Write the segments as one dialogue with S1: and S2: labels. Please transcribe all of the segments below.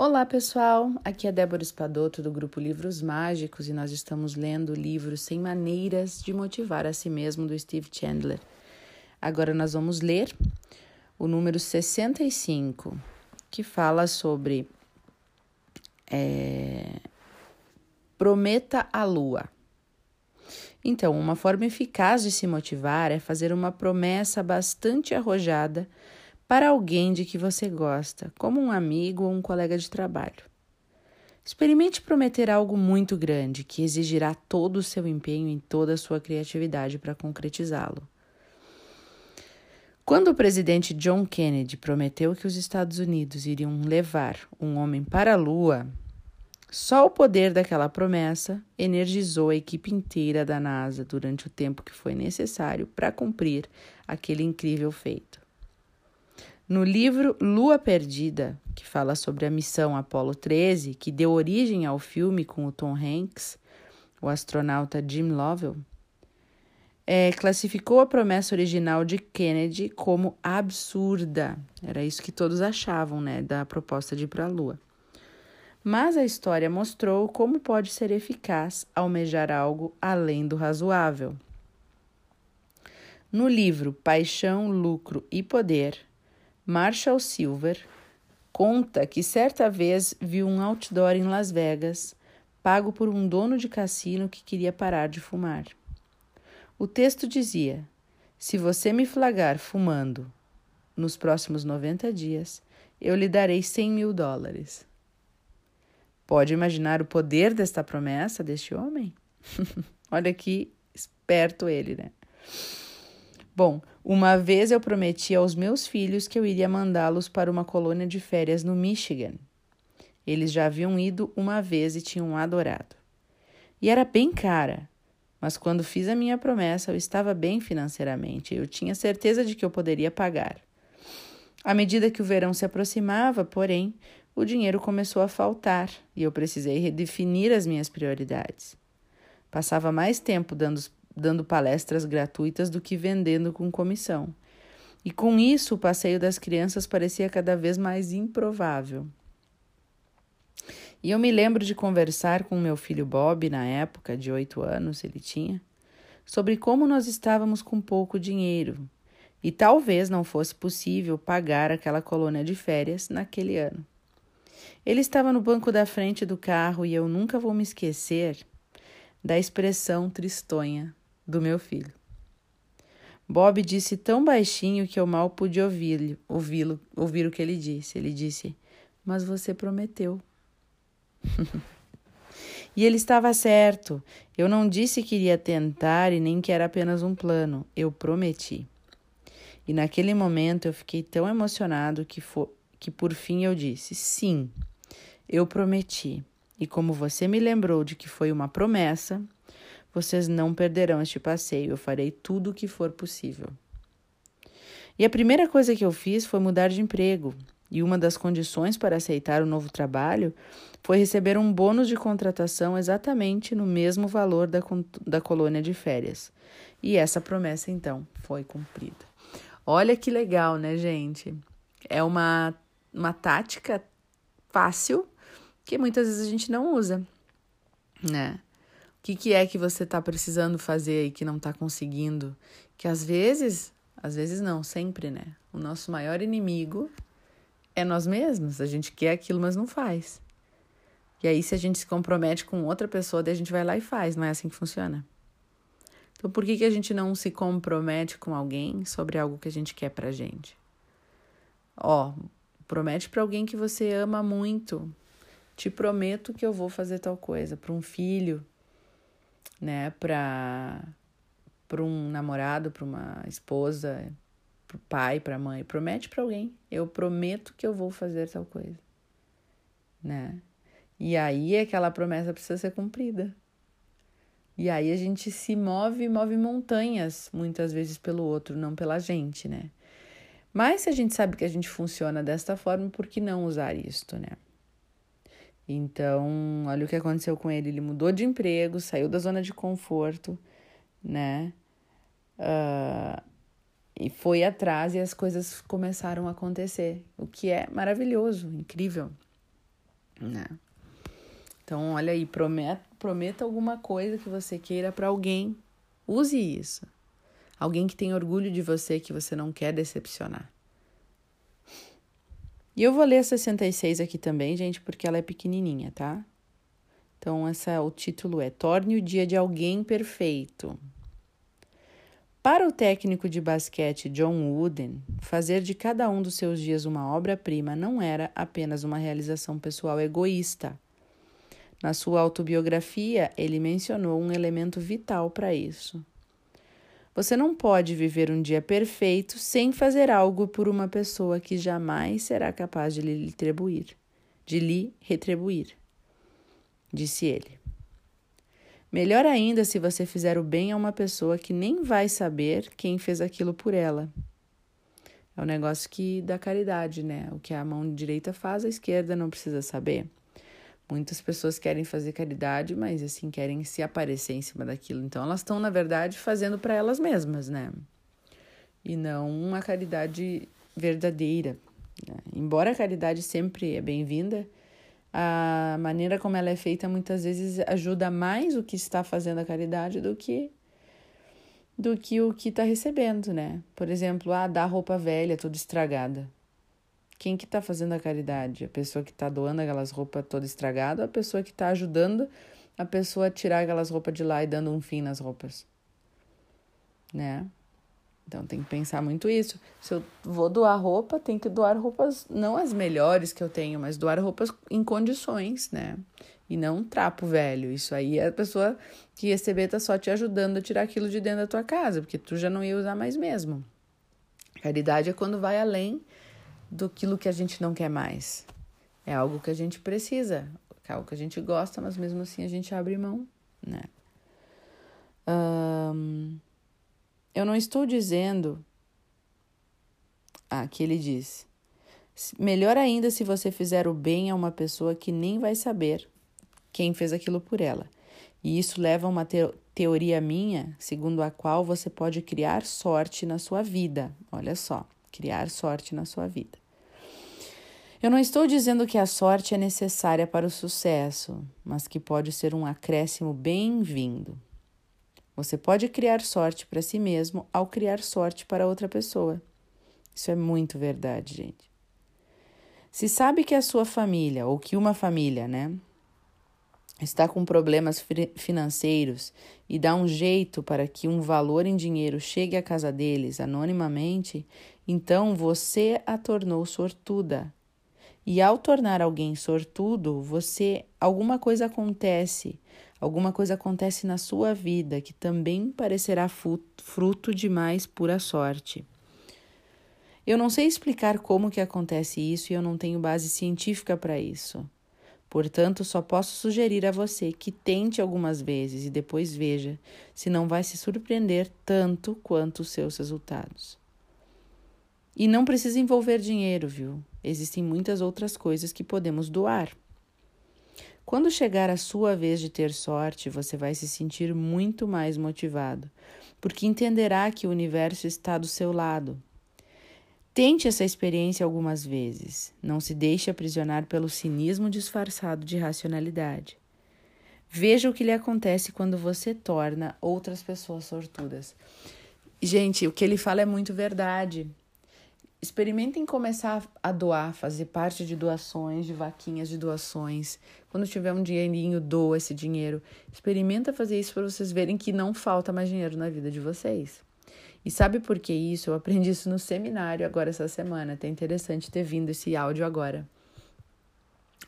S1: Olá, pessoal! Aqui é Débora Espadoto do grupo Livros Mágicos e nós estamos lendo o livro Sem Maneiras de Motivar a Si Mesmo do Steve Chandler. Agora nós vamos ler o número 65, que fala sobre é, Prometa a Lua. Então, uma forma eficaz de se motivar é fazer uma promessa bastante arrojada para alguém de que você gosta, como um amigo ou um colega de trabalho. Experimente prometer algo muito grande que exigirá todo o seu empenho e toda a sua criatividade para concretizá-lo. Quando o presidente John Kennedy prometeu que os Estados Unidos iriam levar um homem para a Lua, só o poder daquela promessa energizou a equipe inteira da NASA durante o tempo que foi necessário para cumprir aquele incrível feito. No livro Lua Perdida, que fala sobre a missão Apollo 13, que deu origem ao filme com o Tom Hanks, o astronauta Jim Lovell, é, classificou a promessa original de Kennedy como absurda. Era isso que todos achavam, né, da proposta de ir para a Lua. Mas a história mostrou como pode ser eficaz almejar algo além do razoável. No livro Paixão, Lucro e Poder, Marshall Silver conta que certa vez viu um outdoor em Las Vegas, pago por um dono de cassino que queria parar de fumar. O texto dizia: Se você me flagrar fumando nos próximos 90 dias, eu lhe darei 100 mil dólares. Pode imaginar o poder desta promessa deste homem? Olha que esperto ele, né? Bom, uma vez eu prometi aos meus filhos que eu iria mandá-los para uma colônia de férias no Michigan. Eles já haviam ido uma vez e tinham adorado. E era bem cara, mas quando fiz a minha promessa, eu estava bem financeiramente. Eu tinha certeza de que eu poderia pagar. À medida que o verão se aproximava, porém, o dinheiro começou a faltar e eu precisei redefinir as minhas prioridades. Passava mais tempo dando dando palestras gratuitas do que vendendo com comissão. E com isso, o passeio das crianças parecia cada vez mais improvável. E eu me lembro de conversar com meu filho Bob, na época, de oito anos ele tinha, sobre como nós estávamos com pouco dinheiro e talvez não fosse possível pagar aquela colônia de férias naquele ano. Ele estava no banco da frente do carro e eu nunca vou me esquecer da expressão tristonha do meu filho. Bob disse tão baixinho que eu mal pude ouvi-lo, ouvi-lo, ouvir o que ele disse. Ele disse: "Mas você prometeu". e ele estava certo. Eu não disse que iria tentar e nem que era apenas um plano. Eu prometi. E naquele momento eu fiquei tão emocionado que, que por fim eu disse: "Sim, eu prometi". E como você me lembrou de que foi uma promessa, vocês não perderão este passeio. Eu farei tudo o que for possível. E a primeira coisa que eu fiz foi mudar de emprego. E uma das condições para aceitar o novo trabalho foi receber um bônus de contratação exatamente no mesmo valor da, da colônia de férias. E essa promessa, então, foi cumprida. Olha que legal, né, gente? É uma, uma tática fácil que muitas vezes a gente não usa, né? Que, que é que você está precisando fazer e que não está conseguindo? Que às vezes, às vezes não, sempre, né? O nosso maior inimigo é nós mesmos. A gente quer aquilo, mas não faz. E aí, se a gente se compromete com outra pessoa, daí a gente vai lá e faz. Não é assim que funciona? Então, por que, que a gente não se compromete com alguém sobre algo que a gente quer pra gente? Ó, promete para alguém que você ama muito. Te prometo que eu vou fazer tal coisa. Para um filho, né, para para um namorado, para uma esposa, para pai, para a mãe, promete para alguém, eu prometo que eu vou fazer tal coisa, né? E aí aquela promessa precisa ser cumprida. E aí a gente se move, move montanhas, muitas vezes pelo outro, não pela gente, né? Mas se a gente sabe que a gente funciona desta forma, por que não usar isto, né? Então, olha o que aconteceu com ele. Ele mudou de emprego, saiu da zona de conforto, né? Uh, e foi atrás e as coisas começaram a acontecer, o que é maravilhoso, incrível. Né? Então, olha aí, prometa, prometa alguma coisa que você queira para alguém. Use isso. Alguém que tem orgulho de você, que você não quer decepcionar. E eu vou ler a 66 aqui também, gente, porque ela é pequenininha, tá? Então, essa, o título é Torne o Dia de Alguém Perfeito. Para o técnico de basquete John Wooden, fazer de cada um dos seus dias uma obra-prima não era apenas uma realização pessoal egoísta. Na sua autobiografia, ele mencionou um elemento vital para isso. Você não pode viver um dia perfeito sem fazer algo por uma pessoa que jamais será capaz de lhe retribuir, de lhe retribuir, disse ele. Melhor ainda se você fizer o bem a uma pessoa que nem vai saber quem fez aquilo por ela. É o um negócio que da caridade, né? O que a mão direita faz, a esquerda não precisa saber. Muitas pessoas querem fazer caridade, mas assim querem se aparecer em cima daquilo. Então elas estão, na verdade, fazendo para elas mesmas, né? E não uma caridade verdadeira. Né? Embora a caridade sempre é bem-vinda, a maneira como ela é feita muitas vezes ajuda mais o que está fazendo a caridade do que do que o que está recebendo, né? Por exemplo, ah, dar roupa velha, toda estragada. Quem que está fazendo a caridade? A pessoa que está doando aquelas roupas toda estragada a pessoa que está ajudando a pessoa a tirar aquelas roupas de lá e dando um fim nas roupas? Né? Então tem que pensar muito isso. Se eu vou doar roupa, tem que doar roupas, não as melhores que eu tenho, mas doar roupas em condições, né? E não um trapo velho. Isso aí é a pessoa que receber tá só te ajudando a tirar aquilo de dentro da tua casa, porque tu já não ia usar mais mesmo. Caridade é quando vai além do que a gente não quer mais. É algo que a gente precisa, é algo que a gente gosta, mas mesmo assim a gente abre mão, né? Eu não estou dizendo. Ah, que ele diz. Melhor ainda se você fizer o bem a uma pessoa que nem vai saber quem fez aquilo por ela. E isso leva a uma te teoria minha, segundo a qual você pode criar sorte na sua vida. Olha só, criar sorte na sua vida. Eu não estou dizendo que a sorte é necessária para o sucesso, mas que pode ser um acréscimo bem-vindo. Você pode criar sorte para si mesmo ao criar sorte para outra pessoa. Isso é muito verdade, gente. Se sabe que a sua família, ou que uma família, né, está com problemas financeiros e dá um jeito para que um valor em dinheiro chegue à casa deles anonimamente, então você a tornou sortuda. E ao tornar alguém sortudo, você alguma coisa acontece Alguma coisa acontece na sua vida que também parecerá fruto de mais pura sorte. Eu não sei explicar como que acontece isso e eu não tenho base científica para isso. Portanto, só posso sugerir a você que tente algumas vezes e depois veja se não vai se surpreender tanto quanto os seus resultados. E não precisa envolver dinheiro, viu? Existem muitas outras coisas que podemos doar. Quando chegar a sua vez de ter sorte, você vai se sentir muito mais motivado, porque entenderá que o universo está do seu lado. Tente essa experiência algumas vezes. Não se deixe aprisionar pelo cinismo disfarçado de racionalidade. Veja o que lhe acontece quando você torna outras pessoas sortudas. Gente, o que ele fala é muito verdade experimentem começar a doar, fazer parte de doações, de vaquinhas de doações. Quando tiver um dinheirinho, doa esse dinheiro. Experimenta fazer isso para vocês verem que não falta mais dinheiro na vida de vocês. E sabe por que isso? Eu aprendi isso no seminário agora essa semana. Até interessante ter vindo esse áudio agora.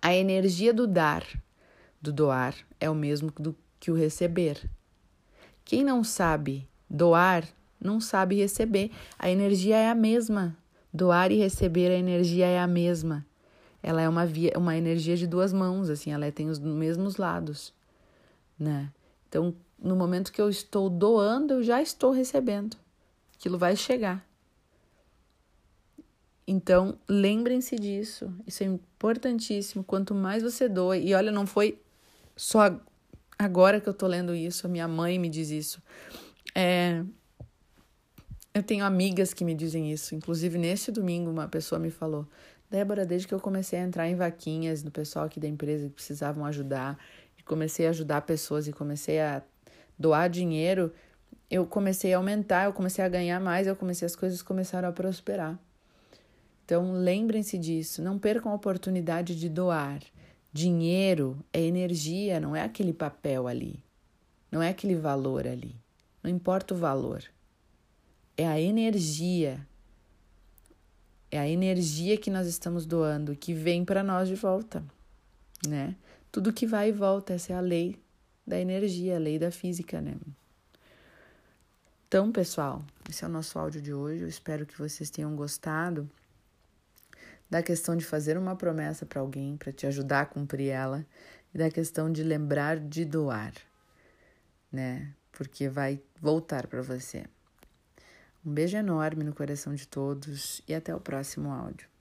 S1: A energia do dar, do doar, é o mesmo do que o receber. Quem não sabe doar, não sabe receber. A energia é a mesma. Doar e receber a energia é a mesma. Ela é uma, via, uma energia de duas mãos, assim, ela tem os mesmos lados, né? Então, no momento que eu estou doando, eu já estou recebendo. Aquilo vai chegar. Então, lembrem-se disso. Isso é importantíssimo. Quanto mais você doa, e olha, não foi só agora que eu tô lendo isso, a minha mãe me diz isso. É, eu tenho amigas que me dizem isso. Inclusive, neste domingo, uma pessoa me falou: Débora, desde que eu comecei a entrar em vaquinhas do pessoal aqui da empresa que precisavam ajudar, e comecei a ajudar pessoas e comecei a doar dinheiro, eu comecei a aumentar, eu comecei a ganhar mais, eu comecei as coisas começaram a prosperar. Então, lembrem-se disso, não percam a oportunidade de doar. Dinheiro é energia, não é aquele papel ali. Não é aquele valor ali. Não importa o valor. É a energia é a energia que nós estamos doando que vem para nós de volta, né? Tudo que vai e volta, essa é a lei da energia, a lei da física, né? Então, pessoal, esse é o nosso áudio de hoje. Eu espero que vocês tenham gostado da questão de fazer uma promessa para alguém, para te ajudar a cumprir ela, e da questão de lembrar de doar, né? Porque vai voltar para você. Um beijo enorme no coração de todos e até o próximo áudio.